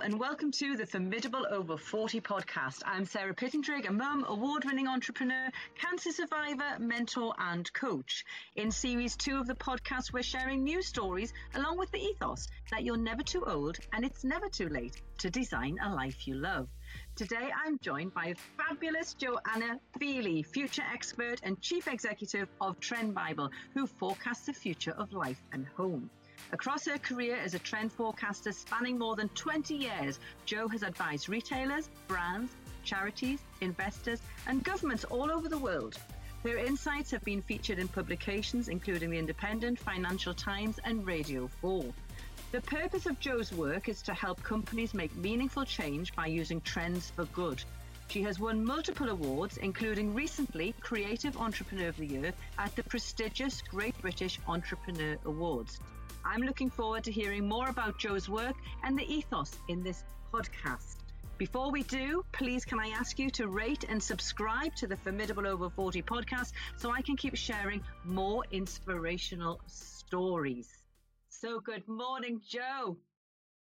And welcome to the Formidable Over 40 podcast. I'm Sarah Pittendrigh, a mum, award winning entrepreneur, cancer survivor, mentor, and coach. In series two of the podcast, we're sharing new stories along with the ethos that you're never too old and it's never too late to design a life you love. Today, I'm joined by fabulous Joanna Feeley, future expert and chief executive of TrendBible, who forecasts the future of life and home. Across her career as a trend forecaster spanning more than 20 years, Jo has advised retailers, brands, charities, investors, and governments all over the world. Her insights have been featured in publications including The Independent, Financial Times, and Radio 4. The purpose of Jo's work is to help companies make meaningful change by using trends for good. She has won multiple awards, including recently Creative Entrepreneur of the Year at the prestigious Great British Entrepreneur Awards. I'm looking forward to hearing more about Jo's work and the ethos in this podcast. Before we do, please can I ask you to rate and subscribe to the Formidable Over 40 podcast so I can keep sharing more inspirational stories. So, good morning, Jo.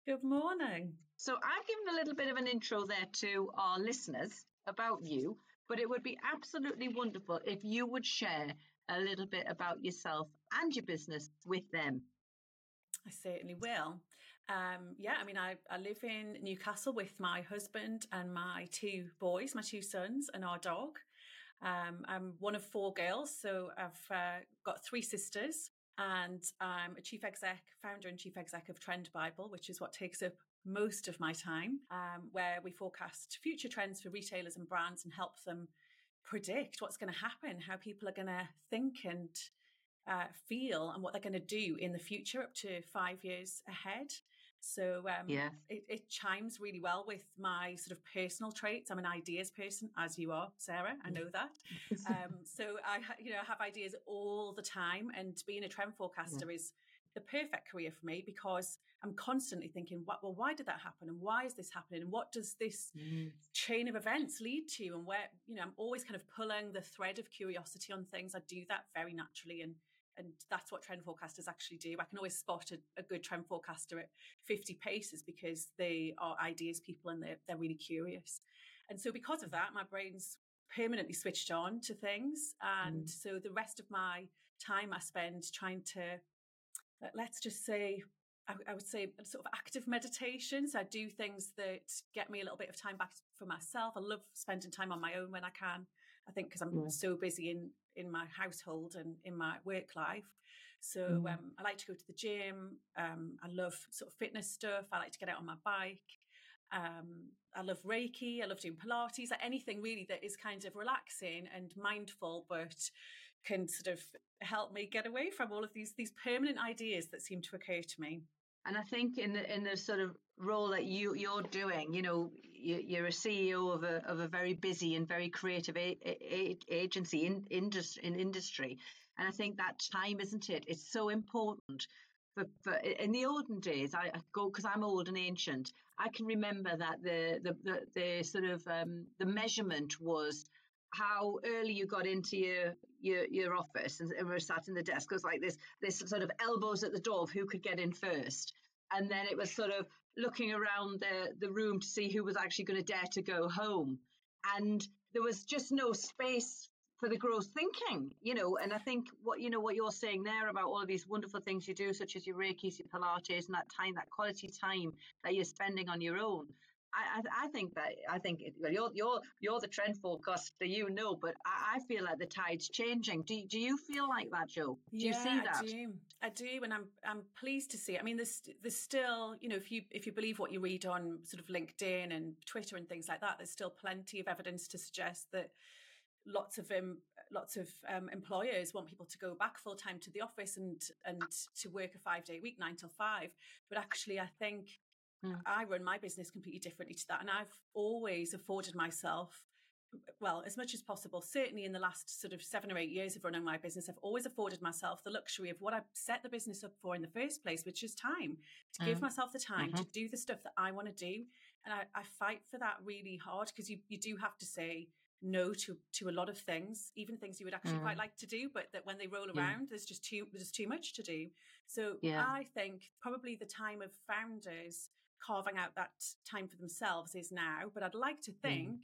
Good morning. So, I've given a little bit of an intro there to our listeners about you, but it would be absolutely wonderful if you would share a little bit about yourself and your business with them. I certainly will. Um, yeah, I mean, I, I live in Newcastle with my husband and my two boys, my two sons, and our dog. Um, I'm one of four girls, so I've uh, got three sisters, and I'm a chief exec, founder and chief exec of TrendBible, which is what takes up most of my time, um, where we forecast future trends for retailers and brands and help them predict what's going to happen, how people are going to think and uh, feel and what they're going to do in the future up to five years ahead. So um, yeah. it, it, chimes really well with my sort of personal traits. I'm an ideas person, as you are, Sarah. I know that. um, so I, you know, have ideas all the time, and being a trend forecaster yeah. is the perfect career for me because I'm constantly thinking, what, well, why did that happen? And why is this happening? And what does this mm. chain of events lead to? And where, you know, I'm always kind of pulling the thread of curiosity on things. I do that very naturally and and that's what trend forecasters actually do. I can always spot a, a, good trend forecaster at 50 paces because they are ideas people and they're, they're really curious. And so because of that, my brain's permanently switched on to things. And mm. so the rest of my time I spend trying to, let's just say, I, I would say sort of active meditation. So I do things that get me a little bit of time back for myself. I love spending time on my own when I can. I think because I'm yeah. so busy in in my household and in my work life. So mm. um, I like to go to the gym. Um, I love sort of fitness stuff. I like to get out on my bike. Um, I love Reiki. I love doing Pilates. Like anything really that is kind of relaxing and mindful, but can sort of help me get away from all of these these permanent ideas that seem to occur to me. And I think in the in the sort of role that you you're doing, you know, you're a CEO of a of a very busy and very creative a, a, agency in industry in industry, and I think that time, isn't it? It's so important. For in the olden days, I, I go because I'm old and ancient. I can remember that the the the, the sort of um, the measurement was how early you got into your your, your office and, and were sat in the desk. It was like this this sort of elbows at the door of who could get in first and then it was sort of looking around the, the room to see who was actually going to dare to go home. And there was just no space for the growth thinking, you know, and I think what, you know, what you're saying there about all of these wonderful things you do, such as your Reiki, your Pilates and that time, that quality time that you're spending on your own. I, I, think that I think it, well, you're you're you're the trend forecaster, you know, but I, I, feel like the tide's changing. Do do you feel like that, Jo? Do yeah, you see that? I do. I do, and I'm I'm pleased to see. It. I mean, there's there's still you know if you if you believe what you read on sort of LinkedIn and Twitter and things like that, there's still plenty of evidence to suggest that lots of um, lots of um, employers want people to go back full time to the office and and to work a five day week, nine till five. But actually, I think Mm. I run my business completely differently to that. And I've always afforded myself, well, as much as possible, certainly in the last sort of seven or eight years of running my business, I've always afforded myself the luxury of what I set the business up for in the first place, which is time to mm. give myself the time mm-hmm. to do the stuff that I want to do. And I, I fight for that really hard because you, you do have to say, no to to a lot of things, even things you would actually mm. quite like to do, but that when they roll around, yeah. there's just too there's too much to do. So yeah. I think probably the time of founders carving out that time for themselves is now. But I'd like to think mm.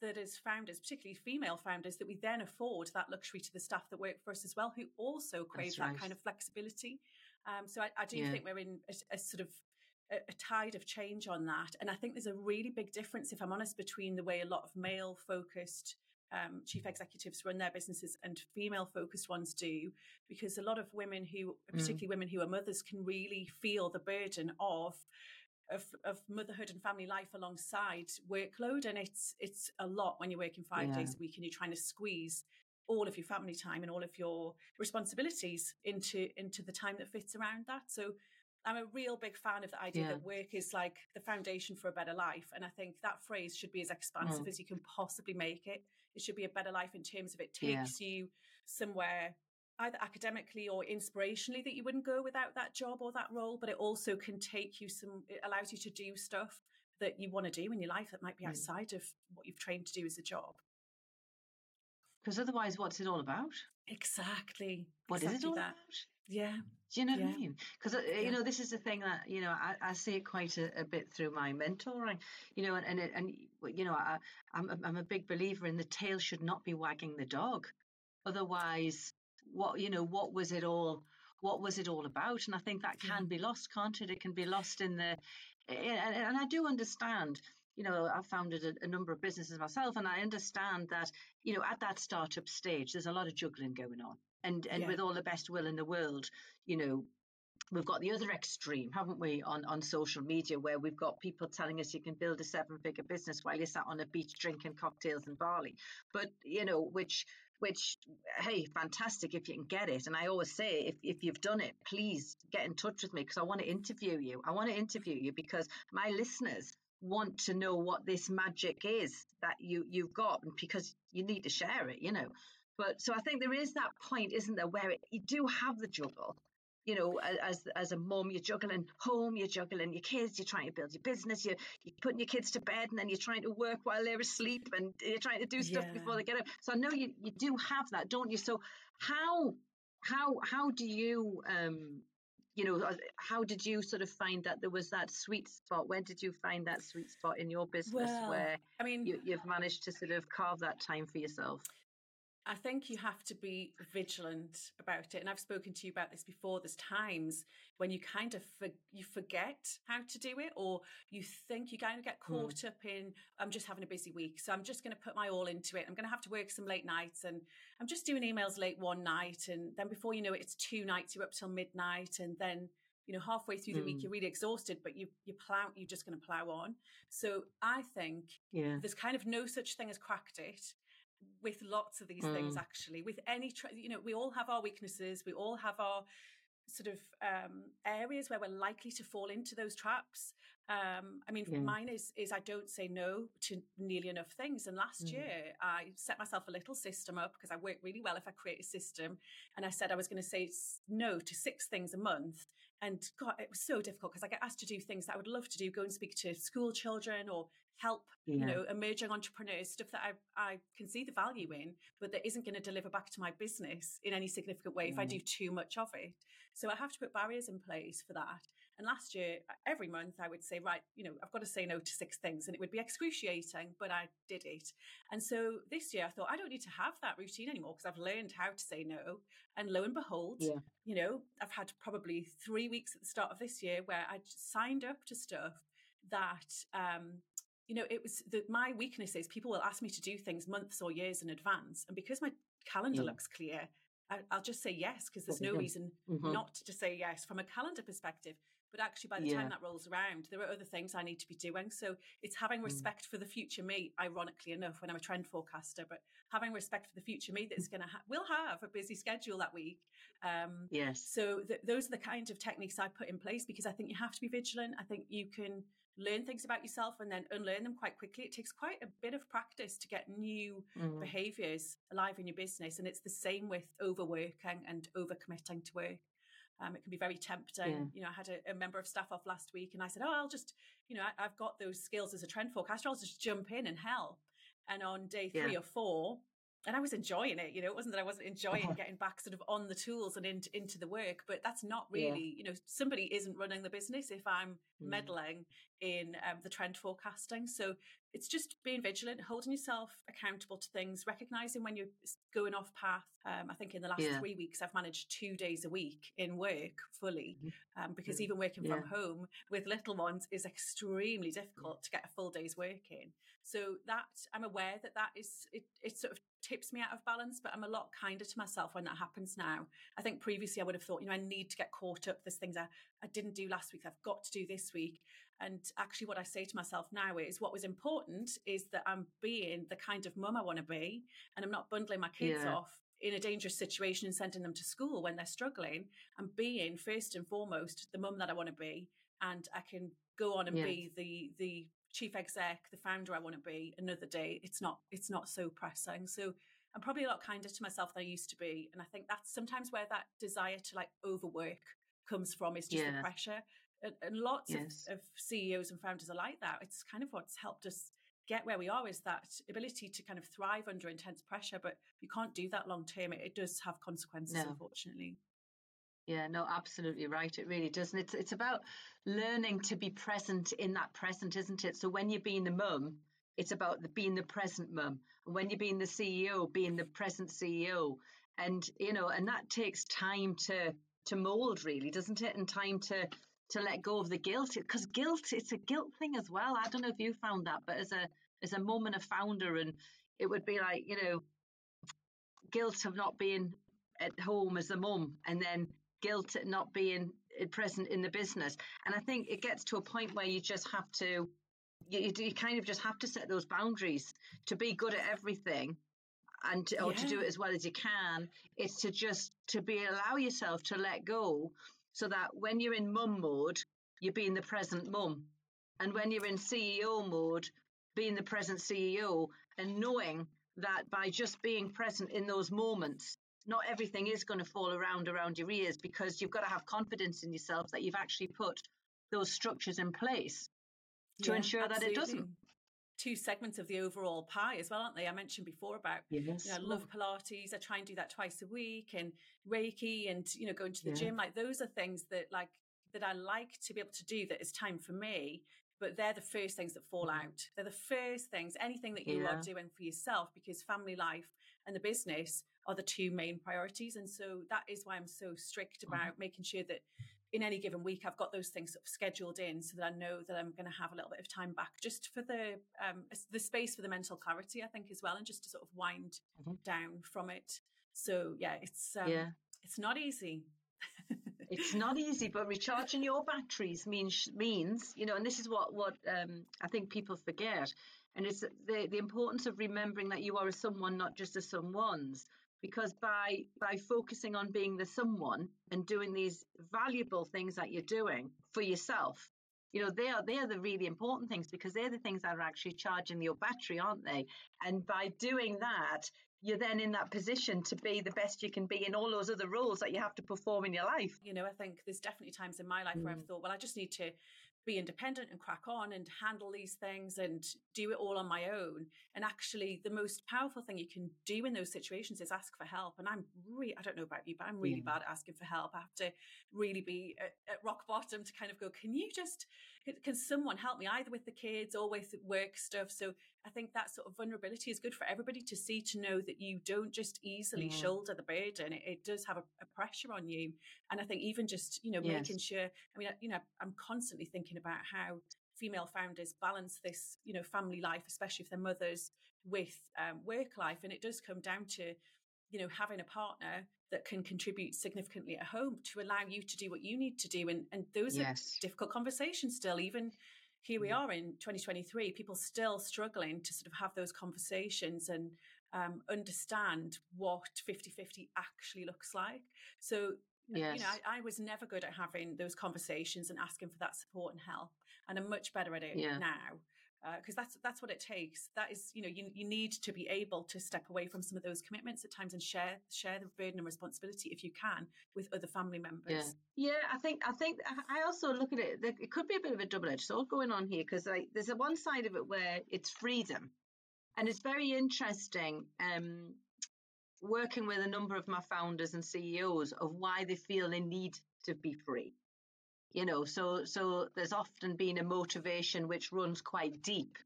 that as founders, particularly female founders, that we then afford that luxury to the staff that work for us as well, who also crave right. that kind of flexibility. Um, so I, I do yeah. think we're in a, a sort of a, a, tide of change on that. And I think there's a really big difference, if I'm honest, between the way a lot of male focused um, chief executives run their businesses and female focused ones do, because a lot of women who, mm. particularly mm. women who are mothers, can really feel the burden of of, of motherhood and family life alongside workload. And it's, it's a lot when you're working five yeah. days a week and you're trying to squeeze all of your family time and all of your responsibilities into, into the time that fits around that. So I'm a real big fan of the idea yeah. that work is like the foundation for a better life. And I think that phrase should be as expansive mm. as you can possibly make it. It should be a better life in terms of it takes yeah. you somewhere either academically or inspirationally that you wouldn't go without that job or that role, but it also can take you some, it allows you to do stuff that you want to do in your life that might be mm. outside of what you've trained to do as a job. Because otherwise, what's it all about? Exactly. What exactly is it all that. about? Yeah. Do you know yeah. what I mean? Because, uh, yeah. you know, this is the thing that, you know, I, I see it quite a, a, bit through my mentoring, you know, and, and, and you know, I, I'm, I'm a big believer in the tail should not be wagging the dog. Otherwise, what you know what was it all what was it all about and i think that can be lost can't it it can be lost in the and, and i do understand you know i've founded a, a, number of businesses myself and i understand that you know at that startup stage there's a lot of juggling going on and and yeah. with all the best will in the world you know we've got the other extreme, haven't we, on, on social media, where we've got people telling us you can build a seven figure business while you're sat on a beach drinking cocktails in Bali. But, you know, which which hey fantastic if you can get it. And i always say if, if you've done it please get in touch with me because i want to interview you. I want to interview you because my listeners want to know what this magic is that you you've got because you need to share it you know. But so i think there is that point isn't there where it, you do have the juggle you know, as as a mom, you're juggling home, you're juggling your kids, you're trying to build your business, you're, you're putting your kids to bed, and then you're trying to work while they're asleep, and you're trying to do stuff yeah. before they get up. So I know you you do have that, don't you? So how how how do you um you know how did you sort of find that there was that sweet spot when did you find that sweet spot in your business well, where i mean you, you've managed to sort of carve that time for yourself I think you have to be vigilant about it. And I've spoken to you about this before. There's times when you kind of for, you forget how to do it, or you think you kind of get hmm. caught mm. up in, I'm just having a busy week. So I'm just going to put my all into it. I'm going to have to work some late nights and I'm just doing emails late one night. And then before you know it, it's two nights, you're up till midnight. And then you know halfway through the mm. week hmm. you're really exhausted but you you plow you're just going to plow on so i think yeah. there's kind of no such thing as cracked it with lots of these mm. things actually with any tra- you know we all have our weaknesses we all have our sort of um, areas where we're likely to fall into those traps um, i mean yeah. mine is is i don't say no to nearly enough things and last mm. year i set myself a little system up because i work really well if i create a system and i said i was going to say no to six things a month and God, it was so difficult because I get asked to do things that I would love to do, go and speak to school children or help, yeah. you know, emerging entrepreneurs, stuff that I, I can see the value in, but that isn't going to deliver back to my business in any significant way if I mm. do too much of it. So I have to put barriers in place for that. And last year, every month, I would say, right, you know, I've got to say no to six things. And it would be excruciating, but I did it. And so this year, I thought, I don't need to have that routine anymore because I've learned how to say no. And lo and behold, yeah. you know, I've had probably three weeks at the start of this year where I signed up to stuff that, um, you know, it was that my weakness is people will ask me to do things months or years in advance. And because my calendar yeah. looks clear, I, will just say yes because there's no reason mm-hmm. not to say yes from a calendar perspective. But actually, by the yeah. time that rolls around, there are other things I need to be doing. So it's having mm. respect mm. for the future me, ironically enough, when I'm a trend forecaster, but having respect for the future me that's going to ha- will have a busy schedule that week. Um, yes. So th- those are the kind of techniques I put in place because I think you have to be vigilant. I think you can learn things about yourself and then unlearn them quite quickly. It takes quite a bit of practice to get new mm. behaviors alive in your business. And it's the same with overworking and overcommitting to work. Um, it can be very tempting. Yeah. You know, I had a, a, member of staff off last week and I said, Oh, I'll just, you know, I, have got those skills as a trend forecaster. I'll just jump in and help. And on day three yeah. or four, and I was enjoying it. You know, it wasn't that I wasn't enjoying uh-huh. getting back sort of on the tools and into, into the work, but that's not really, yeah. you know, somebody isn't running the business if I'm mm. meddling in um, the trend forecasting. So it's just being vigilant, holding yourself accountable to things, recognizing when you're going off path. Um, I think in the last yeah. three weeks, I've managed two days a week in work fully mm-hmm. um, because mm-hmm. even working yeah. from home with little ones is extremely difficult to get a full day's work in. So that I'm aware that that is it, it sort of tips me out of balance, but I'm a lot kinder to myself when that happens now. I think previously I would have thought, you know, I need to get caught up. There's things I, I didn't do last week. I've got to do this week. And actually, what I say to myself now is what was important is that I'm being the kind of mum I want to be, and I'm not bundling my kids yeah. off in a dangerous situation and sending them to school when they're struggling. I'm being first and foremost the mum that I want to be, and I can go on and be the the chief exec, the founder I want to be another day. It's not it's not so pressing. So I'm probably a lot kinder to myself than I used to be, and I think that's sometimes where that desire to like overwork comes from is just yeah. the pressure and, and lots yes. of, of CEOs and founders are like that. It's kind of what's helped us get where we are is that ability to kind of thrive under intense pressure, but you can't do that long term. It, it, does have consequences, no. unfortunately. Yeah, no, absolutely right. It really does. And it's it's about learning to be present in that present, isn't it? So when you're being the mum, it's about the, being the present mum. And when you're being the CEO, being the present CEO. And you know, and that takes time to to mold really, doesn't it? And time to to let go of the guilt. Because guilt it's a guilt thing as well. I don't know if you found that but as a as a mum and a founder and it would be like you know guilt of not being at home as a mum and then guilt at not being uh, present in the business. And i think it gets to a point where you just have to you, you kind of just have to set those boundaries. To be good at everything and to, or yeah. to do it as well as you can it's to just to be allow yourself to let go so that when you're in mum mode, you're being the present mum. And when you're in CEO mode, being the present CEO and knowing that by just being present in those moments, not everything is going to fall around around your ears because you've got to have confidence in yourself that you've actually put those structures in place to yeah, ensure absolutely. that it doesn't two segments of the overall pie as well, aren't they? I mentioned before about yes. you know, I love Pilates. I try and do that twice a week and Reiki and you know going to the yeah. gym. Like those are things that like that I like to be able to do that is time for me. But they're the first things that fall mm. out. They're the first things, anything that you yeah. are doing for yourself, because family life and the business are the two main priorities. And so that is why I'm so strict mm-hmm. about mm. making sure that in any given week, I've got those things sort of scheduled in so that I know that I'm going to have a little bit of time back just for the um, the space for the mental clarity, I think, as well, and just to sort of wind mm-hmm. down from it. So yeah, it's um, yeah, it's not easy. it's not easy, but recharging your batteries means means you know, and this is what what um, I think people forget, and it's the the importance of remembering that you are a someone, not just a someone's because by by focusing on being the someone and doing these valuable things that you're doing for yourself you know they are they are the really important things because they're the things that are actually charging your battery aren't they and by doing that you're then in that position to be the best you can be in all those other roles that you have to perform in your life you know i think there's definitely times in my life mm. where i've mm. thought well i just need to be independent and crack on and handle these things and do it all on my own. And actually, the most powerful thing you can do in those situations is ask for help. And I'm really, I don't know about you, but I'm really yeah. bad at asking for help. I have to really be at, at, rock bottom to kind of go, can you just, can someone help me either with the kids or with work stuff? So I think that sort of vulnerability is good for everybody to see, to know that you don't just easily yeah. shoulder the burden. It, it does have a, a, pressure on you. And I think even just, you know, yes. making sure, I mean, you know, I'm constantly thinking about how female founders balance this, you know, family life, especially if they're mothers, with um, work life. And it does come down to, you know, having a partner that can contribute significantly at home to allow you to do what you need to do. And, and those yes. are difficult conversations still, even here we are in 2023, people still struggling to sort of have those conversations and um, understand what 50 50 actually looks like. So, yes. you know, I, I, was never good at having those conversations and asking for that support and help. And I'm much better at it yeah. now because uh, that's that's what it takes. That is, you know, you you need to be able to step away from some of those commitments at times and share share the burden and responsibility if you can with other family members. Yeah, yeah I think I think I also look at it. It could be a bit of a double edged sword going on here because like, there's a one side of it where it's freedom, and it's very interesting. Um, working with a number of my founders and CEOs of why they feel they need to be free you know so so there's often been a motivation which runs quite deep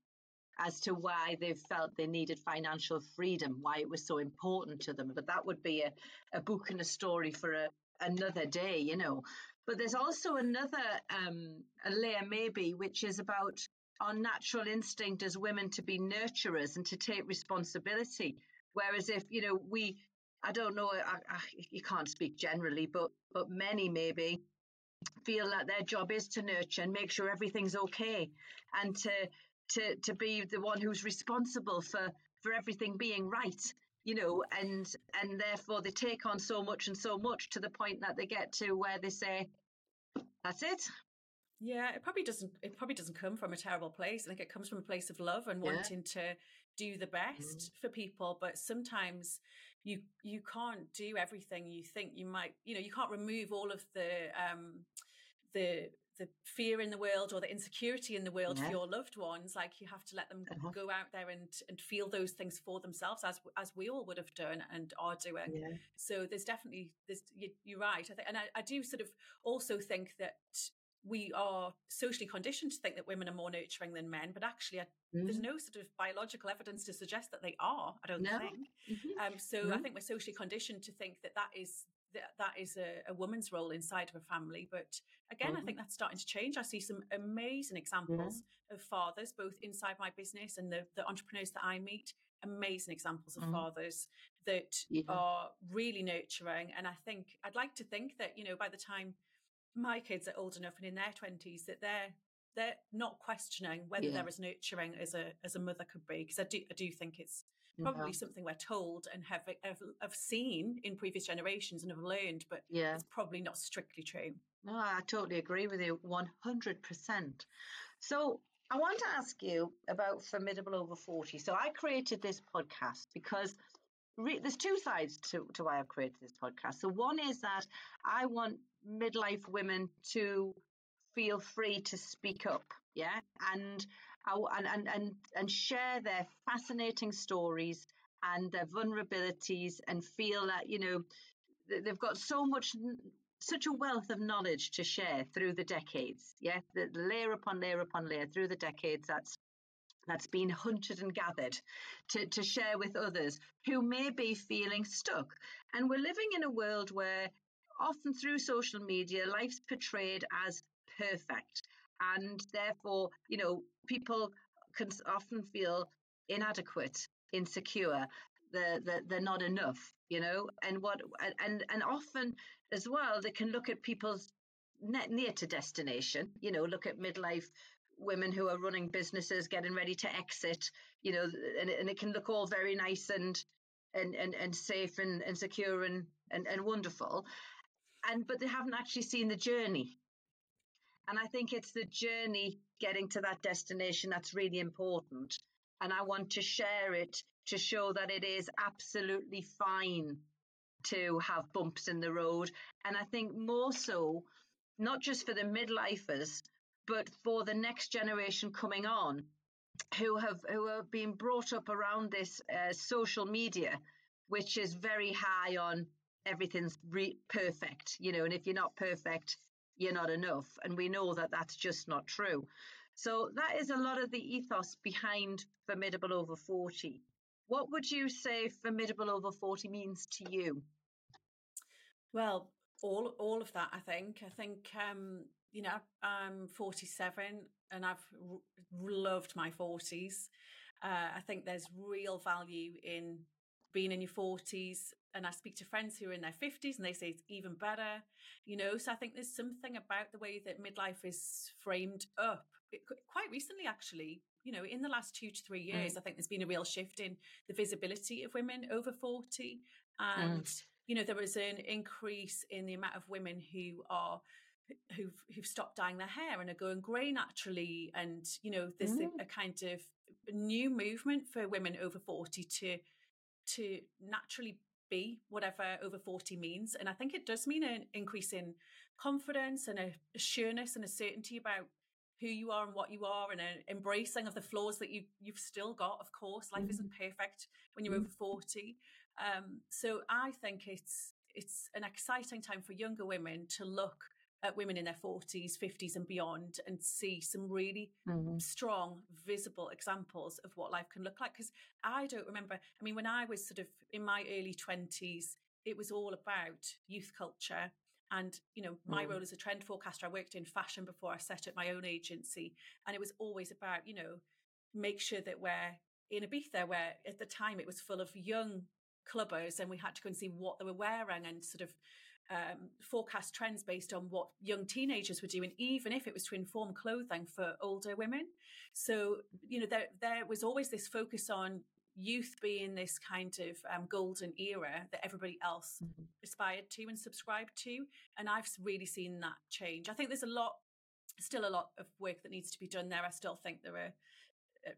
as to why they felt they needed financial freedom why it was so important to them but that would be a, a book and a story for a, another day you know but there's also another um, a layer maybe which is about our natural instinct as women to be nurturers and to take responsibility whereas if you know we I don't know. I, I, you can't speak generally, but but many maybe feel that their job is to nurture and make sure everything's okay and to to to be the one who's responsible for for everything being right you know and and therefore they take on so much and so much to the point that they get to where they say that's it yeah it probably doesn't it probably doesn't come from a terrible place i think it comes from a place of love and yeah. wanting to do the best mm. for people but sometimes you you can't do everything you think you might you know you can't remove all of the um the the fear in the world or the insecurity in the world yeah. for your loved ones like you have to let them uh-huh. go out there and and feel those things for themselves as as we all would have done and are doing yeah. so there's definitely there's you, are right i think and I, I do sort of also think that we are socially conditioned to think that women are more nurturing than men, but actually, mm. there's no sort of biological evidence to suggest that they are. I don't no. think. Mm-hmm. Um, so. I think we're socially conditioned to think that that is that, that is a, a, woman's role inside of a family. But again, mm-hmm. I think that's starting to change. I see some amazing examples of fathers, both inside my business and the, the entrepreneurs that I meet. Amazing examples of mm. fathers that yeah. are really nurturing. And I think I'd like to think that you know by the time my kids are old enough and in their twenties that they're they're not questioning whether yeah. they're as nurturing as a as a mother could be because I do I do think it's probably yeah. something we're told and have, have, have seen in previous generations and have learned, but yeah. it's probably not strictly true. No, I totally agree with you, one hundred percent. So I want to ask you about formidable over forty. So I created this podcast because re- there's two sides to, to why I've created this podcast. So one is that I want midlife women to feel free to speak up, yeah, and and and and, and share their fascinating stories and their vulnerabilities, and feel that you know they've got so much such a wealth of knowledge to share through the decades yeah the layer upon layer upon layer through the decades that's that's been hunted and gathered to, to share with others who may be feeling stuck. And we're living in a world where often through social media, life's portrayed as perfect. And therefore, you know, people can often feel inadequate, insecure, they're, they're, they're not enough, you know, and what, and, and often as well, they can look at people's near to destination, you know, look at midlife women who are running businesses getting ready to exit, you know, and, and it can look all very nice and, and, and, and safe and, and secure and, and, and wonderful. And but they haven't actually seen the journey. And i think it's the journey getting to that destination that's really important. And i want to share it to show that it is absolutely fine to have bumps in the road. And i think more so not just for the midlifers but for the next generation coming on who have who have been brought up around this uh, social media which is very high on everything's re- perfect, you know, and if you're not perfect, you're not enough. And we know that that's just not true. So that is a lot of the ethos behind Formidable Over 40. What would you say Formidable Over 40 means to you? Well, all all of that, I think. I think, um, you know, I'm 47 and I've r- loved my 40s. Uh, I think there's real value in being in your 40s and I speak to friends who are in their 50s and they say it's even better, you know. So I think there's something about the way that midlife is framed up. It, quite recently, actually, you know, in the last two to three years, mm. I think there's been a real shift in the visibility of women over 40. And, mm. you know, there was an increase in the amount of women who are who've who've stopped dyeing their hair and are going grey naturally and you know there's mm. a, a, kind of new movement for women over 40 to to naturally be whatever over 40 means. And I think it does mean an increase in confidence and a, a sureness and a certainty about who you are and what you are and an embracing of the flaws that you you've still got of course life mm-hmm. isn't perfect when you're mm-hmm. over 40 um, so i think it's it's an exciting time for younger women to look at women in their 40s, 50s, and beyond and see some really mm-hmm. strong, visible examples of what life can look like. Because I don't remember, I mean, when I was sort of in my early 20s, it was all about youth culture. And, you know, my mm. role as a trend forecaster, I worked in fashion before I set up my own agency. And it was always about, you know, make sure that we're in Ibiza, where at the time it was full of young clubbers and we had to go and see what they were wearing and sort of um, forecast trends based on what young teenagers were doing, even if it was to inform clothing for older women. So, you know, there, there was always this focus on youth being this kind of um, golden era that everybody else mm-hmm. aspired to and subscribed to. And I've really seen that change. I think there's a lot, still a lot of work that needs to be done there. I still think there are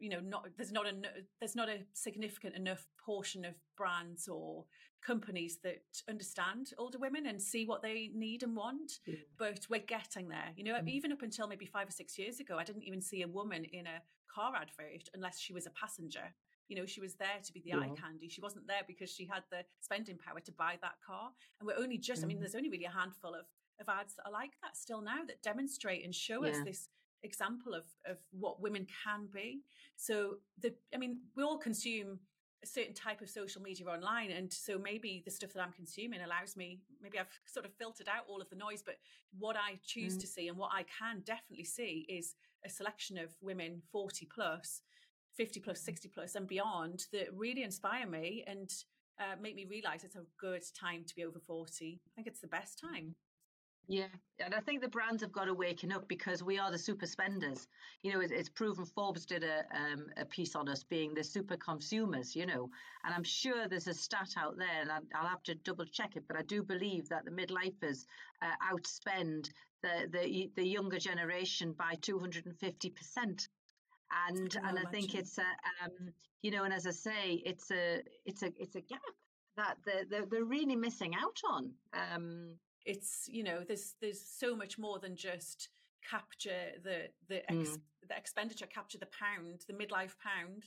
you know not there's not a there's not a significant enough portion of brands or companies that understand older women and see what they need and want mm. but we're getting there you know mm. even up until maybe 5 or 6 years ago I didn't even see a woman in a car advert unless she was a passenger you know she was there to be the yeah. eye candy she wasn't there because she had the spending power to buy that car and we're only just mm. I mean mm-hmm. there's only really a handful of of ads that are like that still now that demonstrate and show yeah. us this example of of what women can be. So the I mean, we all consume a certain type of social media online and so maybe the stuff that i'm consuming allows me maybe i've sort of filtered out all of the noise but what i choose mm. to see and what i can definitely see is a selection of women 40 plus 50 plus 60 plus and beyond that really inspire me and uh, make me realize it's a good time to be over 40 i think it's the best time yeah, and I think the brands have got to waken up because we are the super spenders. You know, it's, it's proven. Forbes did a um, a piece on us being the super consumers. You know, and I'm sure there's a stat out there, and I'll have to double check it, but I do believe that the midlifers uh, outspend the the the younger generation by 250 percent. And and I think it's a um, you know, and as I say, it's a it's a it's a gap that they're, they're, really missing out on. Um, it's you know there's there's so much more than just capture the the ex, mm. the expenditure capture the pound the midlife pound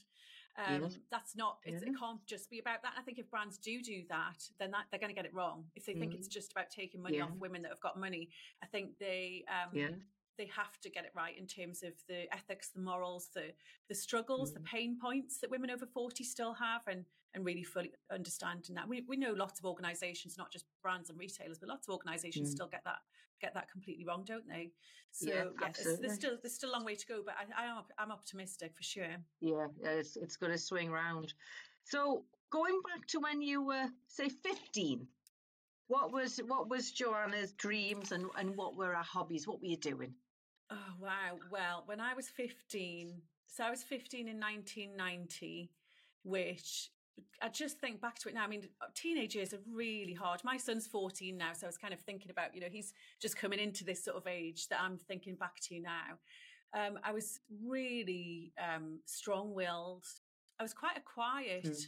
um, that's not yeah. it can't just be about that i think if brands do do that then that they're going to get it wrong if they mm. think it's mm. just about taking money yeah. off women that have got money i think they um, they have to get it right in terms of the ethics, the morals, the the struggles, mm. the pain points that women over 40 still have and and really fully understanding that. We we know lots of organizations, not just brands and retailers, but lots of organizations mm. still get that get that completely wrong, don't they? So yeah, yeah there's still there's still a long way to go, but I, I am I'm optimistic for sure. Yeah, it's it's going to swing round. So going back to when you were say 15, what was what was Joanna's dreams and, and what were her hobbies? What were you doing? Oh wow. Well, when I was 15, so I was 15 in 1990, which I just think back to it now. I mean, teenage years are really hard. My son's 14 now, so I was kind of thinking about, you know, he's just coming into this sort of age that I'm thinking back to now. Um, I was really um, strong willed. I was quite a quiet mm.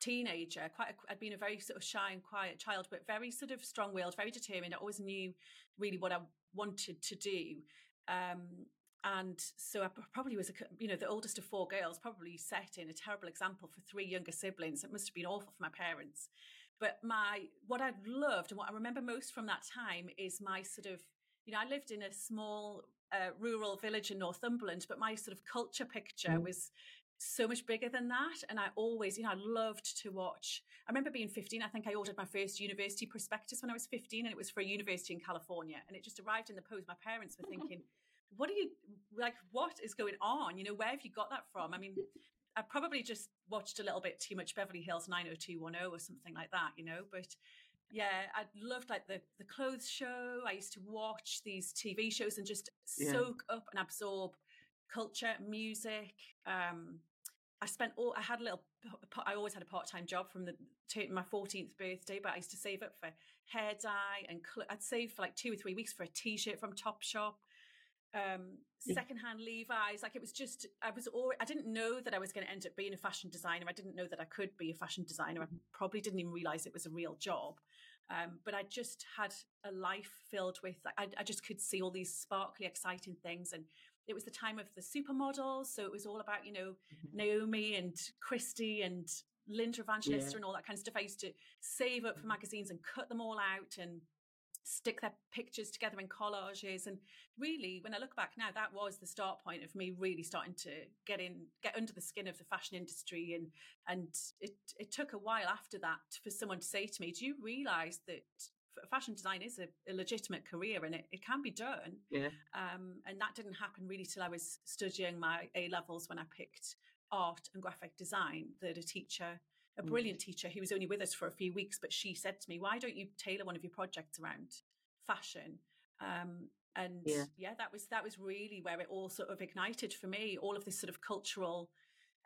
teenager. Quite, a, I'd been a very sort of shy and quiet child, but very sort of strong willed, very determined. I always knew really what I wanted to do. Um, and so I probably was, a, you know, the oldest of four girls, probably set in a terrible example for three younger siblings. It must have been awful for my parents. But my, what I loved and what I remember most from that time is my sort of, you know, I lived in a small uh, rural village in Northumberland, but my sort of culture picture mm. was so much bigger than that. And I always, you know, I loved to watch. I remember being 15, I think I ordered my first university prospectus when I was 15, and it was for a university in California. And it just arrived in the post. My parents were thinking, what are you like? What is going on? You know, where have you got that from? I mean, I probably just watched a little bit too much Beverly Hills 90210 or something like that, you know, but yeah, I loved like the, the clothes show. I used to watch these TV shows and just yeah. soak up and absorb culture, music. Um, I spent all, I had a little, I always had a part time job from the, my 14th birthday, but I used to save up for hair dye and cl- I'd save for like two or three weeks for a t shirt from Topshop um, secondhand Levi's. Like it was just, I was all, I didn't know that I was going to end up being a fashion designer. I didn't know that I could be a fashion designer. I probably didn't even realize it was a real job. Um, but I just had a life filled with, I, I just could see all these sparkly, exciting things. And it was the time of the supermodels. So it was all about, you know, mm-hmm. Naomi and Christy and Linda Evangelista yeah. and all that kind of stuff. I used to save up for mm-hmm. magazines and cut them all out and stick their pictures together in collages and really when i look back now that was the start point of me really starting to get in get under the skin of the fashion industry and and it it took a while after that for someone to say to me do you realize that fashion design is a, a legitimate career and it, it can be done? Yeah. Um, and that didn't happen really till i was studying my a levels when i picked art and graphic design that a teacher a mm. brilliant teacher who was only with us for a few weeks, but she said to me, "Why don't you tailor one of your projects around fashion?" Um, and yeah. yeah, that was that was really where it all sort of ignited for me. All of this sort of cultural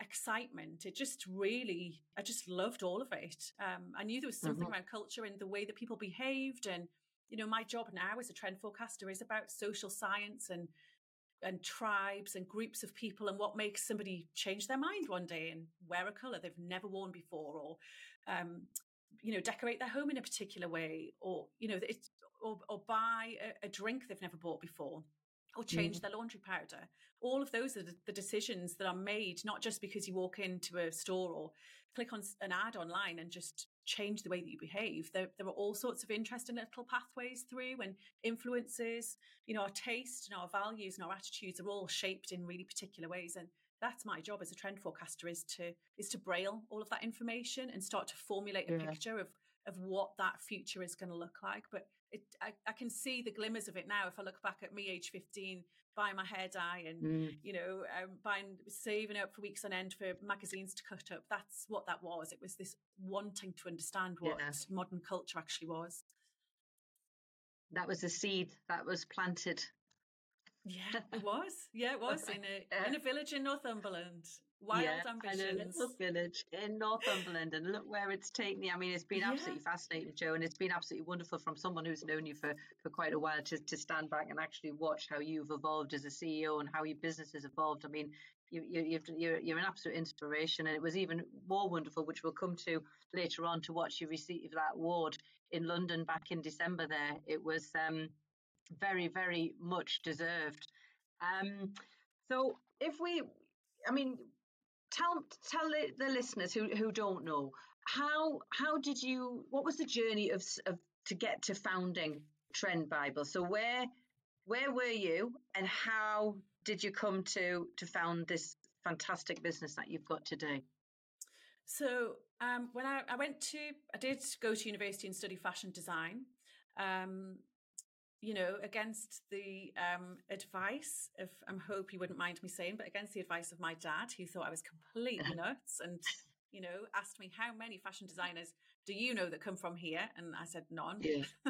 excitement. It just really, I just loved all of it. Um, I knew there was something mm-hmm. around culture and the way that people behaved, and you know, my job now as a trend forecaster is about social science and and tribes and groups of people and what makes somebody change their mind one day and wear a color they've never worn before or um, you know decorate their home in a particular way or you know it, or, or buy a, a, drink they've never bought before or change mm. their laundry powder all of those are the decisions that are made not just because you walk into a store or click on an ad online and just change the way that you behave. There, there are all sorts of interesting little pathways through and influences. You know, our taste and our values and our attitudes are all shaped in really particular ways. And that's my job as a trend forecaster is to is to braille all of that information and start to formulate a yeah. picture of of what that future is going to look like. But it, I, I, can see the glimmers of it now. If I look back at me, age 15, buying my hair dye and, mm. you know, um, buying, saving up for weeks on end for magazines to cut up. That's what that was. It was this wanting to understand what yeah. modern culture actually was. That was a seed that was planted. Yeah, it was. Yeah, it was in a in a village in Northumberland wild yeah, ambitions. And a little village in Northumberland, and look where it's taken you. I mean, it's been yeah. absolutely fascinating, Jo, and it's been absolutely wonderful from someone who's known you for, for quite a while to, to stand back and actually watch how you've evolved as a CEO and how your business has evolved. I mean, you, you, you're, you're an absolute inspiration, and it was even more wonderful, which we'll come to later on, to watch you receive that award in London back in December. There, it was um, very, very much deserved. Um, so, if we, I mean, tell tell the listeners who who don't know how how did you what was the journey of, of to get to founding TrendBible? So where where were you and how did you come to to found this fantastic business that you've got today? So um, when I, I, went to, I did go to university and study fashion design. Um, you know, against the um, advice of, I hope you wouldn't mind me saying, but against the advice of my dad, who thought I was completely nuts and, you know, asked me, how many fashion designers do you know that come from here? And I said, none. Yeah.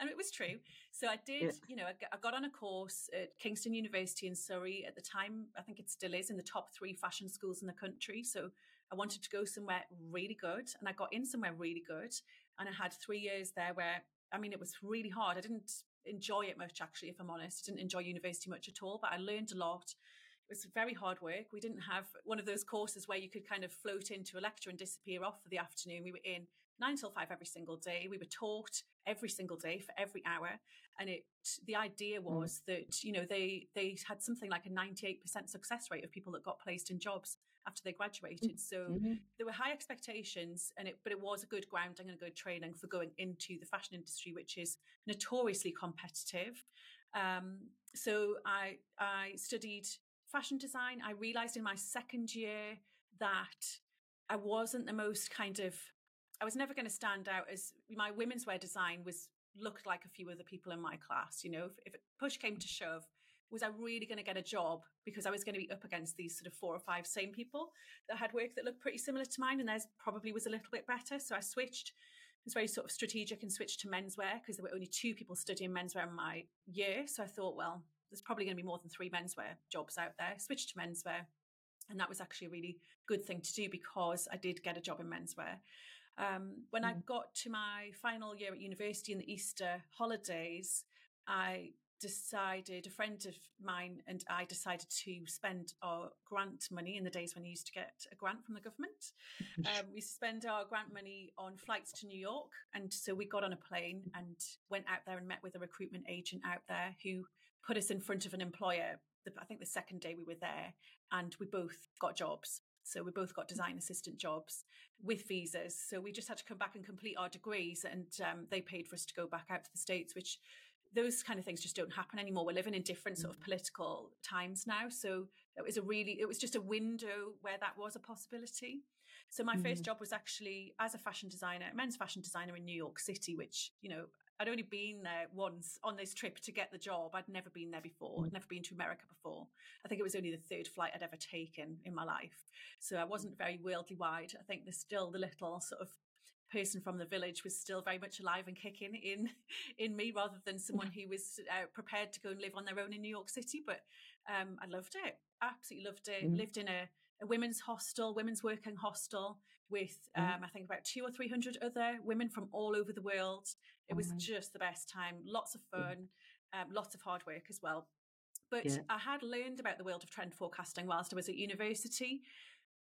and it was true. So I did, yeah. you know, I got on a course at Kingston University in Surrey. At the time, I think it still is in the top three fashion schools in the country. So I wanted to go somewhere really good. And I got in somewhere really good. And I had three years there where I mean, it was really hard. I didn't enjoy it much, actually, if I'm honest. I didn't enjoy university much at all, but I learned a lot. It was very hard work. We didn't have one of those courses where you could kind of float into a lecture and disappear off for the afternoon. We were in nine till five every single day. We were taught every single day for every hour. And it, the idea mm. was that, you know, they, they had something like a 98% success rate of people that got placed in jobs after they graduated. So mm-hmm. there were high expectations, and it but it was a good grounding and a good training for going into the fashion industry, which is notoriously competitive. Um, so I I studied fashion design. I realized in my second year that I wasn't the most kind of I was never going to stand out as my women's wear design was looked like a few other people in my class. You know, if, if push came to shove, was I really going to get a job because I was going to be up against these sort of four or five same people that had work that looked pretty similar to mine and theirs probably was a little bit better. So I switched. It was very sort of strategic and switched to menswear because there were only two people studying menswear in my year. So I thought, well, there's probably going to be more than three menswear jobs out there. Switched to menswear. And that was actually a really good thing to do because I did get a job in menswear. Um, when mm. I got to my final year at university in the Easter holidays, I decided, a friend of mine and I decided to spend our grant money in the days when you used to get a grant from the government. Um, we spend our grant money on flights to New York. And so we got on a plane and went out there and met with a recruitment agent out there who put us in front of an employer. I think the second day we were there and we both got jobs. So we both got design assistant jobs with visas. So we just had to come back and complete our degrees, and um, they paid for us to go back out to the States, which those kind of things just don't happen anymore. We're living in different sort of mm. political times now. So it was a really, it was just a window where that was a possibility. So my mm. first job was actually as a fashion designer, a men's fashion designer in New York City, which, you know, I'd only been there once on this trip to get the job. I'd never been there before. I'd mm. never been to America before. I think it was only the third flight I'd ever taken in my life. So I wasn't very worldly wide. I think there's still the little sort of person from the village was still very much alive and kicking in in me rather than someone who was uh, prepared to go and live on their own in New York City. But um, I loved it. Absolutely loved it. Mm. Lived in a, a, women's hostel, women's working hostel with, mm. um, I think, about two or 300 other women from all over the world. It was mm. just the best time. Lots of fun, um, lots of hard work as well. But yeah. I had learned about the world of trend forecasting whilst I was at university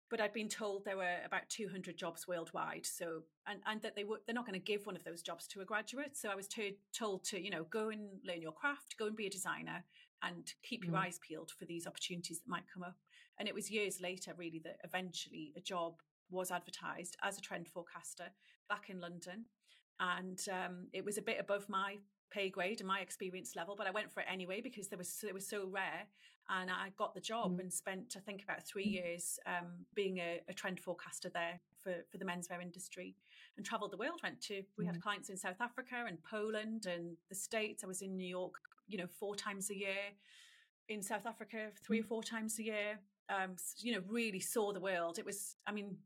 but I'd been told there were about 200 jobs worldwide. So, and, and that they were, they're not going to give one of those jobs to a graduate. So I was to, told to, you know, go and learn your craft, go and be a designer and keep your mm. eyes peeled for these opportunities that might come up. And it was years later, really, that eventually a job was advertised as a trend forecaster back in London. And um, it was a bit above my pay grade and my experience level, but I went for it anyway because there was it was so rare and I got the job mm. and spent I think about three mm. years um, being a, a, trend forecaster there for for the menswear industry and travelled the world. Went to we mm. had clients in South Africa and Poland and the States. I was in New York, you know, four times a year. In South Africa, three or four times a year. Um, you know, really saw the world. It was, I mean,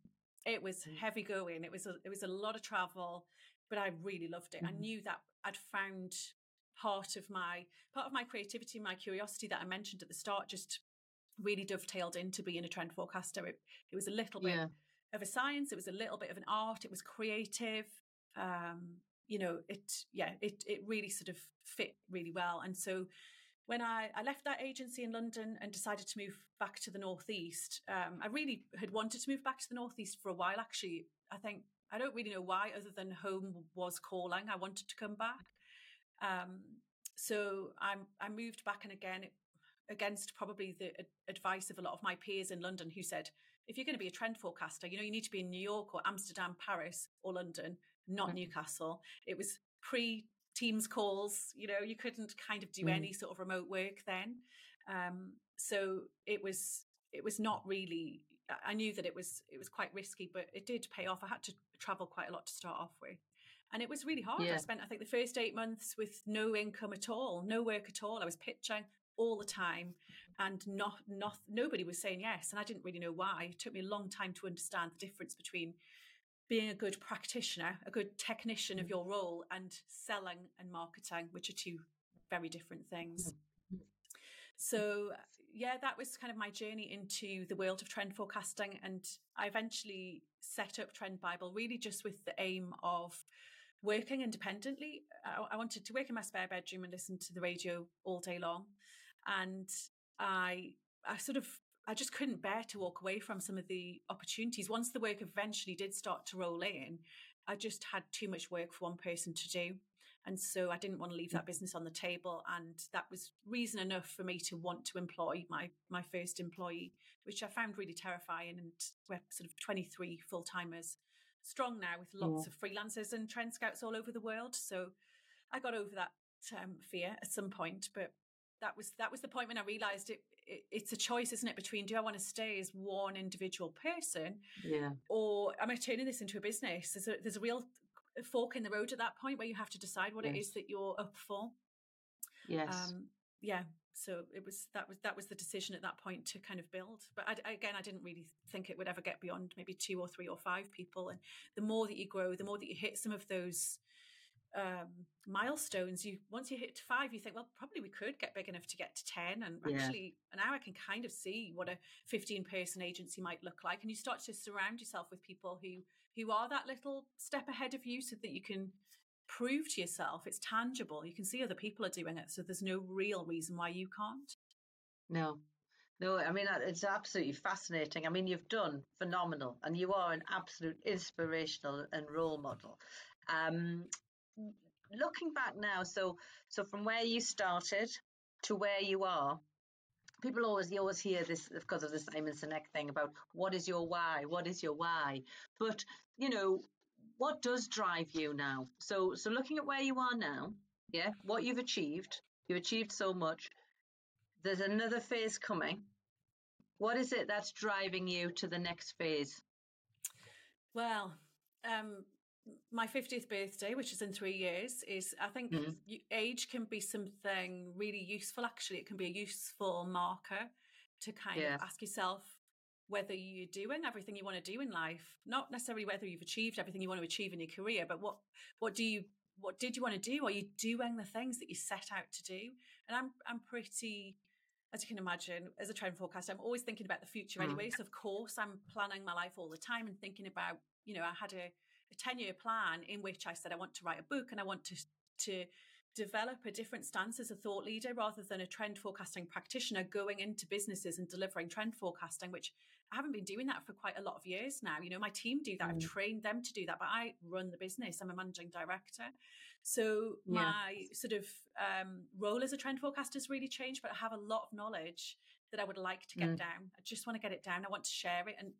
it was mm. heavy going. It was a, it was a lot of travel, but I really loved it. I mm-hmm. knew that I'd found part of my part of my creativity, my curiosity that I mentioned at the start, just really dovetailed into being a trend forecaster. It, it was a little bit yeah. of a science. It was a little bit of an art. It was creative. Um, you know, it yeah, it it really sort of fit really well. And so when I, I left that agency in London and decided to move back to the Northeast, um, I really had wanted to move back to the Northeast for a while. Actually, I think I don't really know why, other than home was calling. I wanted to come back. Um, so I, I moved back and again against probably the advice of a lot of my peers in London who said, if you're going to be a trend forecaster, you know, you need to be in New York or Amsterdam, Paris or London, not mm. Newcastle. It was pre Teams calls, you know, you couldn't kind of do mm. any sort of remote work then. Um, so it was it was not really I knew that it was it was quite risky, but it did pay off. I had to travel quite a lot to start off with. And it was really hard. Yeah. I spent, I think, the first eight months with no income at all, no work at all. I was pitching all the time and not, not, nobody was saying yes. And I didn't really know why. It took me a long time to understand the difference between being a good practitioner, a good technician of mm. your role, and selling and marketing, which are two very different things. Mm. So, yeah, that was kind of my journey into the world of trend forecasting. And I eventually set up TrendBible really just with the aim of working independently. I, I wanted to work in my spare bedroom and listen to the radio all day long. And I, I sort of I just couldn't bear to walk away from some of the opportunities. Once the work eventually did start to roll in, I just had too much work for one person to do. And so I didn't want to leave that business on the table. And that was reason enough for me to want to employ my, my first employee, which I found really terrifying. And we're sort of 23 full timers strong now with lots yeah. of freelancers and trend scouts all over the world. So I got over that um, fear at some point, but that was that was the point when I realised it, it, It's a choice, isn't it, between do I want to stay as one individual person, yeah, or am I turning this into a business? There's a there's a real fork in the road at that point where you have to decide what yes. it is that you're up for. Yes. Um, yeah so it was that was that was the decision at that point to kind of build but I, again i didn't really think it would ever get beyond maybe two or three or five people and the more that you grow the more that you hit some of those um, milestones you once you hit five you think well probably we could get big enough to get to 10 and yeah. actually now i can kind of see what a 15 person agency might look like and you start to surround yourself with people who who are that little step ahead of you so that you can prove to yourself it's tangible. You can see other people are doing it. So there's no real reason why you can't. No, no, I mean, it's absolutely fascinating. I mean, you've done phenomenal and you are an absolute inspirational and role model. Um, looking back now, so, so from where you started to where you are, people always you always hear this because of the Simon Sinek thing about what is your why, what is your why, but you know what does drive you now. So so looking at where you are now, yeah, what you've achieved, you've achieved so much. There's another phase coming. What is it that's driving you to the next phase? Well, um, my 50th birthday, which is in three years, is I think mm-hmm. age can be something really useful. Actually, it can be a useful marker to kind of ask yourself whether you're doing everything you want to do in life, not necessarily whether you've achieved everything you want to achieve in your career, but what what do you what did you want to do? Are you doing the things that you set out to do? And I'm I'm pretty as you can imagine, as a trend forecaster, I'm always thinking about the future mm. anyway. So of course I'm planning my life all the time and thinking about, you know, I had a a 10 year plan in which I said I want to write a book and I want to, to develop a different stance as a thought leader rather than a trend forecasting practitioner going into businesses and delivering trend forecasting, which I haven't been doing that for quite a lot of years now. You know, my team do that. Mm. I've trained them to do that, but I run the business. I'm a managing director. So yeah. my sort of um, role as a trend forecaster has really changed, but I have a lot of knowledge that I would like to get mm. down. I just want to get it down. I want to share it. And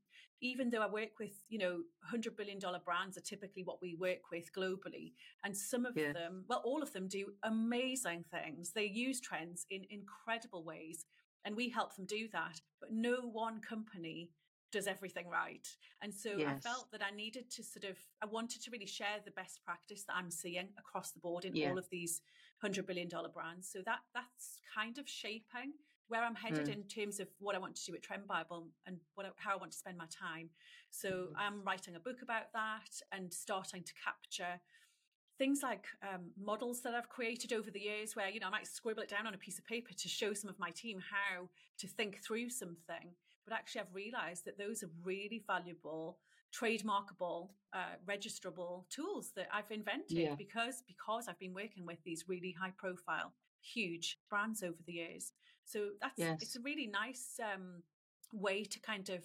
even though I work with, you know, $100 billion brands are typically what we work with globally. And some of yeah. them, well, all of them do amazing things. They use trends in incredible ways. And we help them do that. But no one company does everything right. And so yes. I felt that I needed to sort of, I wanted to really share the best practice that I'm seeing across the board in yeah. all of these $100 billion brands. So that that's kind of shaping where I'm headed mm. in terms of what I want to do at TrendBible and what how I want to spend my time. So mm. I'm writing a book about that and starting to capture things like um, models that I've created over the years where, you know, I might scribble it down on a piece of paper to show some of my team how to think through something. But actually, I've realized that those are really valuable, trademarkable, uh, registrable tools that I've invented yeah. because, because I've been working with these really high profile, huge brands over the years. So that's yes. it's a really nice um, way to kind of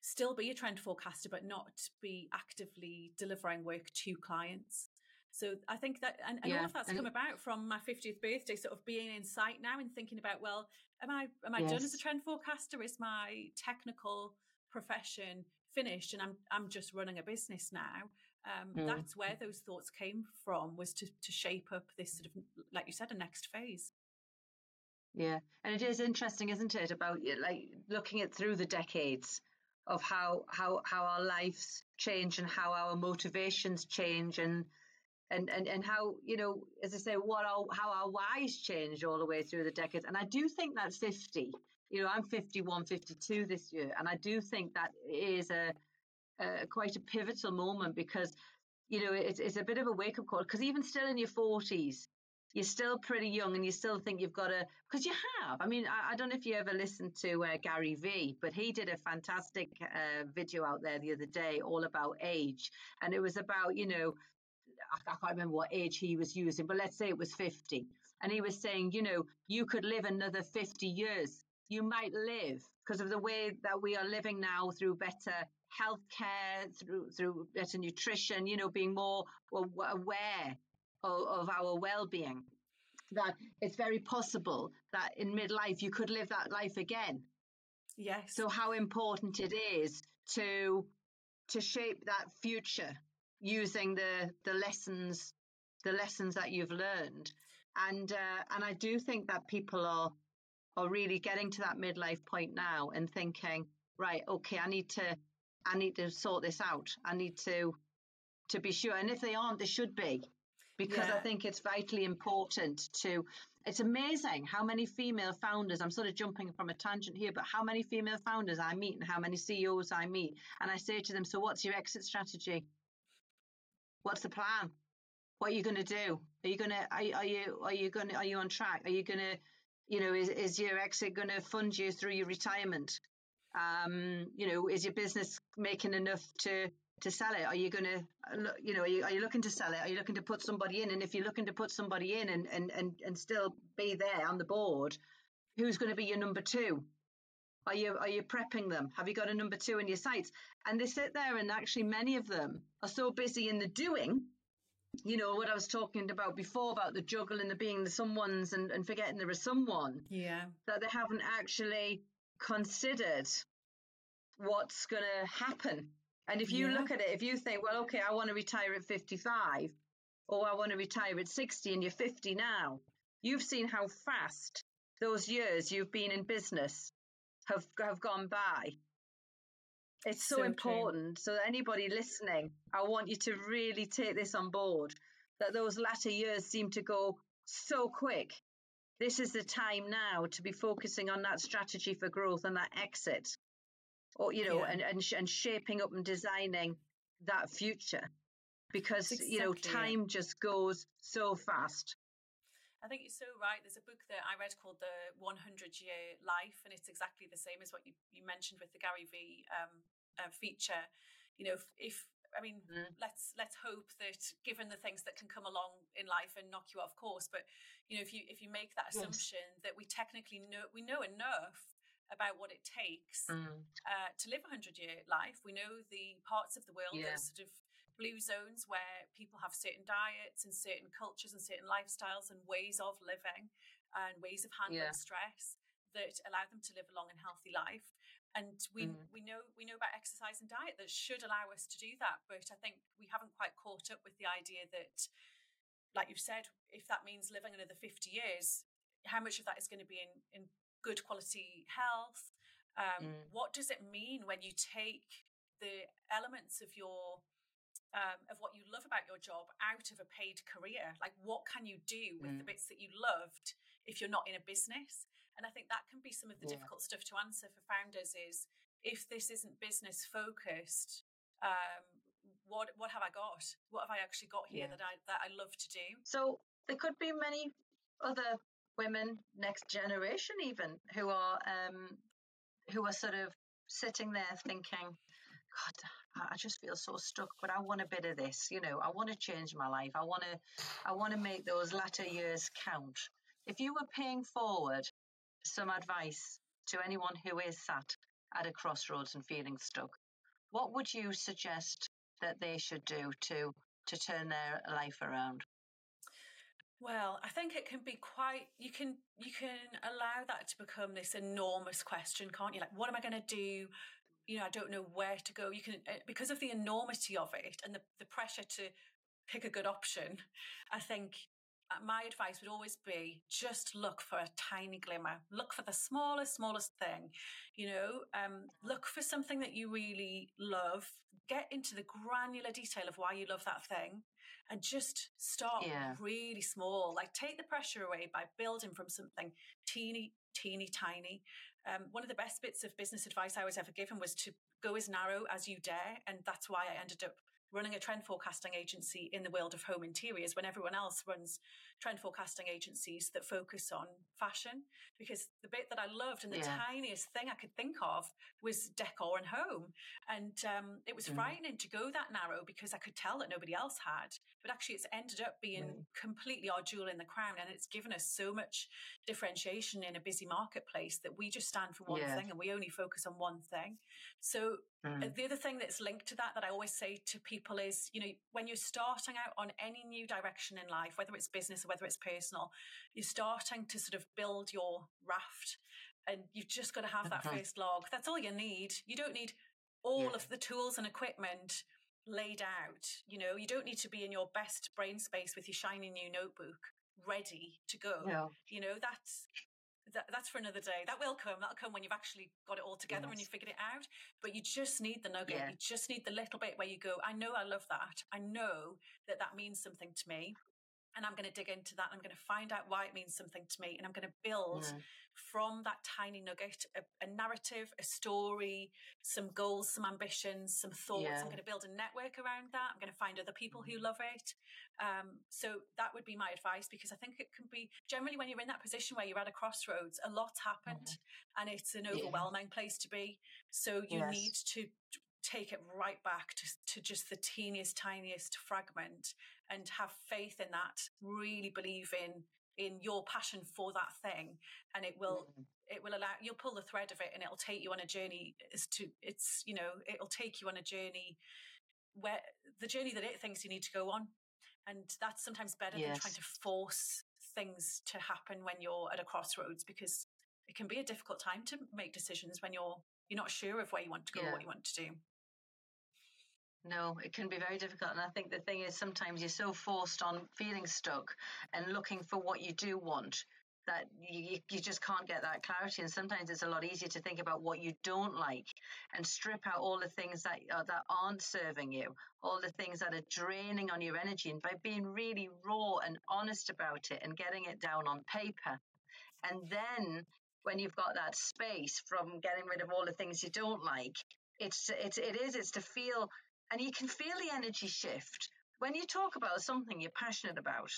still be a trend forecaster, but not be actively delivering work to clients. So I think that, and, and yeah. all of that's and come about from my 50th birthday, sort of being in sight now and thinking about, well, am I, am I yes. done as a trend forecaster? Is my technical profession finished and I'm, I'm just running a business now? Um, mm. That's where those thoughts came from was to, to shape up this sort of, like you said, a next phase. Yeah, and it is interesting, isn't it, about like looking at through the decades of how how how our lives change and how our motivations change and and and and how you know, as I say, what our how our whys change all the way through the decades. And I do think that fifty. You know, I'm 51, 52 this year, and I do think that is a, a quite a pivotal moment because you know it's it's a bit of a wake up call because even still in your 40s you're still pretty young and you still think you've got to because you have. I mean I, I, don't know if you ever listened to uh, Gary Vee but he did a fantastic uh, video out there the other day all about age. And it was about you know I, I can't remember what age he was using but let's say it was 50 and he was saying you know you could live another 50 years. You might live because of the way that we are living now through better healthcare through through better nutrition you know being more aware of, of our well-being that it's very possible that in midlife you could live that life again. Yes. So how important it is to to shape that future using the the lessons the lessons that you've learned. And uh, and I do think that people are are really getting to that midlife point now and thinking right okay I need to I need to sort this out. I need to to be sure. And if they aren't they should be because yeah. I think it's vitally important to. It's amazing how many female founders, I'm sort of jumping from a tangent here, but how many female founders I meet and how many CEOs I meet. And I say to them, So what's your exit strategy? What's the plan? What are you going to do? Are you going to, are, are you, are you going to, are you on track? Are you going to, you know, is, is your exit going to fund you through your retirement? Um, you know, is your business making enough to to sell it? Are you going to, uh, you know, are you, are you looking to sell it? Are you looking to put somebody in? And if you're looking to put somebody in and, and, and, and still be there on the board, who's going to be your number two? Are you, are you prepping them? Have you got a number two in your sights? And they sit there and actually many of them are so busy in the doing you know what I was talking about before about the juggling, the being the someone's and, and forgetting there is someone. Yeah. That they haven't actually considered what's going to happen. And if you yeah. look at it, if you think, well, okay, I want to retire at 55 or I want to retire at 60 and you're 50 now, you've seen how fast those years you've been in business have, have gone by. It's so, so important. True. So, anybody listening, I want you to really take this on board that those latter years seem to go so quick. This is the time now to be focusing on that strategy for growth and that exit, or you know, yeah. and, and and shaping up and designing that future, because exactly you know time it. just goes so fast. I think you're so right. There's a book that I read called The 100 Year Life, and it's exactly the same as what you, you mentioned with the Gary Vee um, uh, feature. You know, if, if I mean, mm. let's let's hope that given the things that can come along in life and knock you off course, but you know, if you if you make that assumption yes. that we technically know we know enough about what it takes mm. uh, to live a hundred year life, we know the parts of the world yeah. that sort of blue zones where people have certain diets and certain cultures and certain lifestyles and ways of living and ways of handling yeah. stress that allow them to live a long and healthy life and we mm. we know we know about exercise and diet that should allow us to do that but i think we haven't quite caught up with the idea that like you've said if that means living another 50 years how much of that is going to be in in good quality health um, mm. what does it mean when you take the elements of your um, of what you love about your job out of a paid career. Like, what can you do with mm. the bits that you loved if you're not in a business? And I think that can be some of the yeah. difficult stuff to answer for founders is if this isn't business focused, um, what what have I got? What have I actually got here yeah. that I that I love to do? So there could be many other women, next generation even, who are um, who are sort of sitting there thinking, God, I just feel so stuck, but I want a bit of this, you know, I want to change my life. I want to, I want to make those latter years count. If you were paying forward some advice to anyone who is sat at a crossroads and feeling stuck, what would you suggest that they should do to, to turn their life around? Well, I think it can be quite you can you can allow that to become this enormous question, can't you? Like what am I going to do? you know, I don't know where to go. You can, uh, because of the enormity of it and the, the pressure to pick a good option, I think uh, my advice would always be just look for a tiny glimmer. Look for the smallest, smallest thing. You know, um, look for something that you really love. Get into the granular detail of why you love that thing and just start yeah. really small. Like take the pressure away by building from something teeny, teeny, tiny. Um, one of the best bits of business advice I was ever given was to go as narrow as you dare. And that's why I ended up running a trend forecasting agency in the world of home interiors when everyone else runs trend forecasting agencies that focus on fashion. Because the bit that I loved and the yeah. tiniest thing I could think of was decor and home. And um, it was mm. frightening to go that narrow because I could tell that nobody else had. But actually, it's ended up being mm. completely our jewel in the crown. And it's given us so much differentiation in a busy marketplace that we just stand for one yeah. thing and we only focus on one thing. So mm. the other thing that's linked to that, that I always say to people is, you know, when you're starting out on any new direction in life, whether it's business whether it's personal, you're starting to sort of build your raft and you've just got to have that first log. That's all you need. You don't need all yeah. of the tools and equipment laid out. You know, you don't need to be in your best brain space with your shiny new notebook ready to go. Yeah. You know, that's that, that's for another day. That will come. That'll come when you've actually got it all together yes. and you've figured it out. But you just need the nugget. Yeah. You just need the little bit where you go, I know I love that. I know that that means something to me and I'm going to dig into that. I'm going to find out why it means something to me. And I'm going to build yeah. from that tiny nugget a, a, narrative, a story, some goals, some ambitions, some thoughts. Yeah. I'm going to build a network around that. I'm going to find other people who mm-hmm. love it. Um, so that would be my advice because I think it can be generally when you're in that position where you're at a crossroads, a lot's happened mm-hmm. and it's an overwhelming place to be. So you yes. need to take it right back to, to just the teeniest, tiniest fragment and have faith in that, really believe in in your passion for that thing and it will mm. it will allow you'll pull the thread of it and it'll take you on a journey as to it's you know it'll take you on a journey where the journey that it thinks you need to go on And that's sometimes better yes. than trying to force things to happen when you're at a crossroads because it can be a difficult time to make decisions when you're you're not sure of where you want to go yeah. what you want to do. No, it can be very difficult. And I think the thing is sometimes you're so forced on feeling stuck and looking for what you do want that you, you just can't get that clarity. And sometimes it's a lot easier to think about what you don't like and strip out all the things that, uh, that aren't serving you, all the things that are draining on your energy. And by being really raw and honest about it and getting it down on paper. And then when you've got that space from getting rid of all the things you don't like, it's, it's, it is, it's to feel, and you can feel the energy shift when you talk about something you're passionate about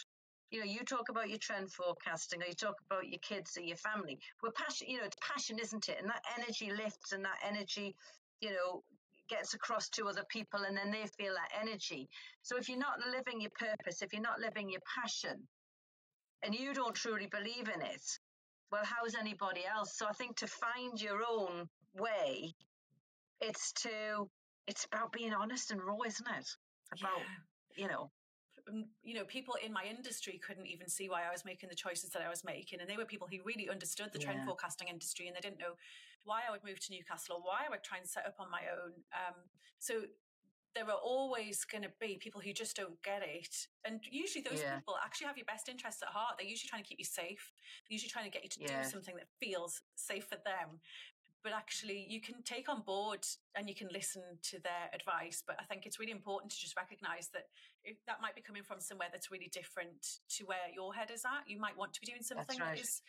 you know, you talk about your trend forecasting or you talk about your kids or your family. We're passion, you know, it's passion, isn't it? And that energy lifts and that energy, you know, gets across to other people and then they feel that energy. So if you're not living your purpose, if you're not living your passion and you don't truly believe in it, well, how's anybody else? So I think to find your own way, it's to, it's about being honest and raw, isn't it? About, yeah. you know, you know, people in my industry couldn't even see why I was making the choices that I was making. And they were people who really understood the yeah. trend forecasting industry and they didn't know why I would move to Newcastle or why I would try and set up on my own. Um, so there are always going to be people who just don't get it. And usually those yeah. people actually have your best interests at heart. They're usually trying to keep you safe. They're usually trying to get you to yeah. do something that feels safe for them but actually you can take on board and you can listen to their advice. But I think it's really important to just recognize that that might be coming from somewhere that's really different to where your head is at. You might want to be doing something right. that is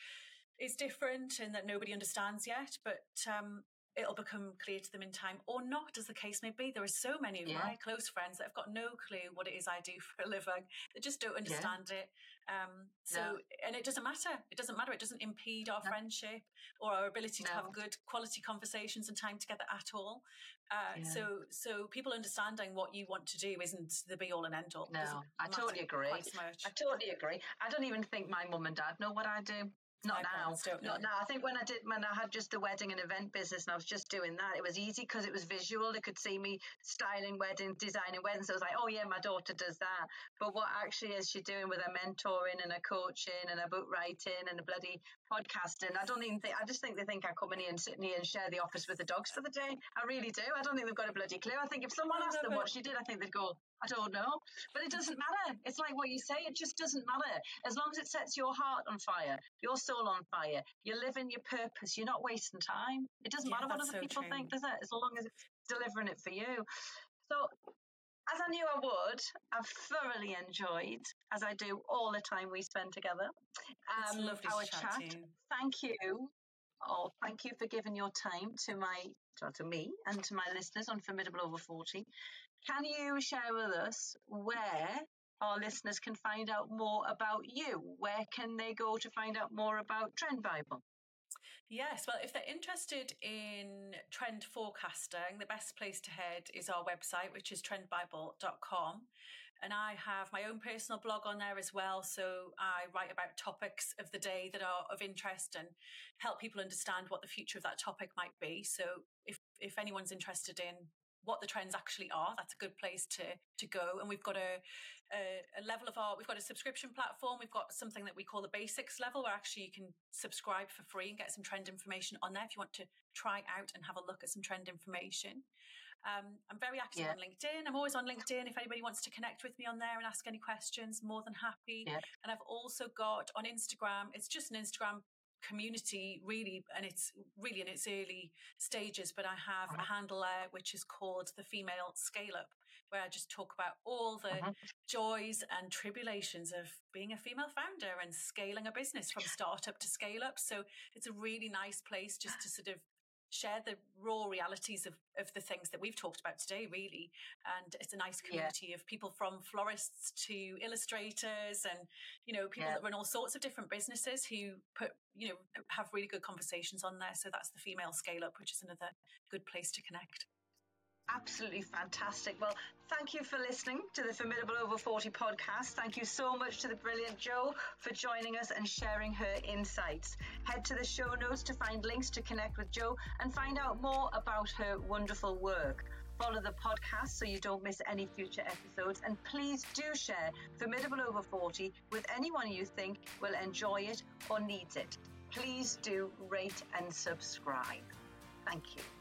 is different and that nobody understands yet, but um, it'll become clear to them in time or not, as the case may be. There are so many of yeah. my close friends that have got no clue what it is I do for a living. They just don't understand yeah. it. Um, so, no. and it doesn't matter. It doesn't matter. It doesn't impede our no. friendship or our ability no. to have good quality conversations and time together at all. Uh, yeah. So, so people understanding what you want to do isn't the be all and end all. No, I totally agree. I totally agree. I don't even think my mum and dad know what I do. Not now. Not now. I think when I did, when I had just the wedding and event business and I was just doing that, it was easy because it was visual. They could see me styling weddings, designing weddings. So I was like, oh yeah, my daughter does that. But what actually is she doing with her mentoring and her coaching and her book writing and a bloody podcasting? I don't even think, I just think they think I come in here and sit in here and share the office with the dogs for the day. I really do. I don't think they've got a bloody clue. I think if someone asked them what she did, I think they'd go, I don't know. But it doesn't matter. It's like what you say, it just doesn't matter. As long as it sets your heart on fire, your soul on fire, you're living your purpose, you're not wasting time. It doesn't yeah, matter what other so people true. think, does it? As long as it's delivering it for you. So as I knew I would, I've thoroughly enjoyed, as I do all the time we spend together, um, our chat. chat. Thank you. Oh, thank you for giving your time to my to me and to my listeners on Formidable Over 40. Can you share with us where our listeners can find out more about you? Where can they go to find out more about TrendBible? Yes, well, if they're interested in trend forecasting, the best place to head is our website, which is trendbible.com. And I have my own personal blog on there as well. So I write about topics of the day that are of interest and help people understand what the future of that topic might be. So if, if anyone's interested in what the trends actually are. That's a good place to to go. And we've got a, a, a level of our we've got a subscription platform. We've got something that we call the basics level, where actually you can subscribe for free and get some trend information on there if you want to try out and have a look at some trend information. Um, I'm very active yeah. on LinkedIn. I'm always on LinkedIn. If anybody wants to connect with me on there and ask any questions, more than happy. Yeah. And I've also got on Instagram, it's just an Instagram community really and it's really in its early stages but i have a uh-huh. handle there which is called the female scale up where i just talk about all the uh-huh. joys and tribulations of being a female founder and scaling a business from startup to scale up so it's a really nice place just to sort of share the raw realities of, of the things that we've talked about today, really. And it's a nice community yeah. of people from florists to illustrators and, you know, people yeah. that run all sorts of different businesses who put, you know, have really good conversations on there. So that's the female scale up, which is another good place to connect. Absolutely fantastic. Well, thank you for listening to the Formidable Over 40 podcast. Thank you so much to the brilliant Jo for joining us and sharing her insights. Head to the show notes to find links to connect with Jo and find out more about her wonderful work. follow the podcast so you don't miss any future episodes. And please do share Formidable Over 40 with anyone you think will enjoy it or needs it. Please do rate and subscribe. Thank you.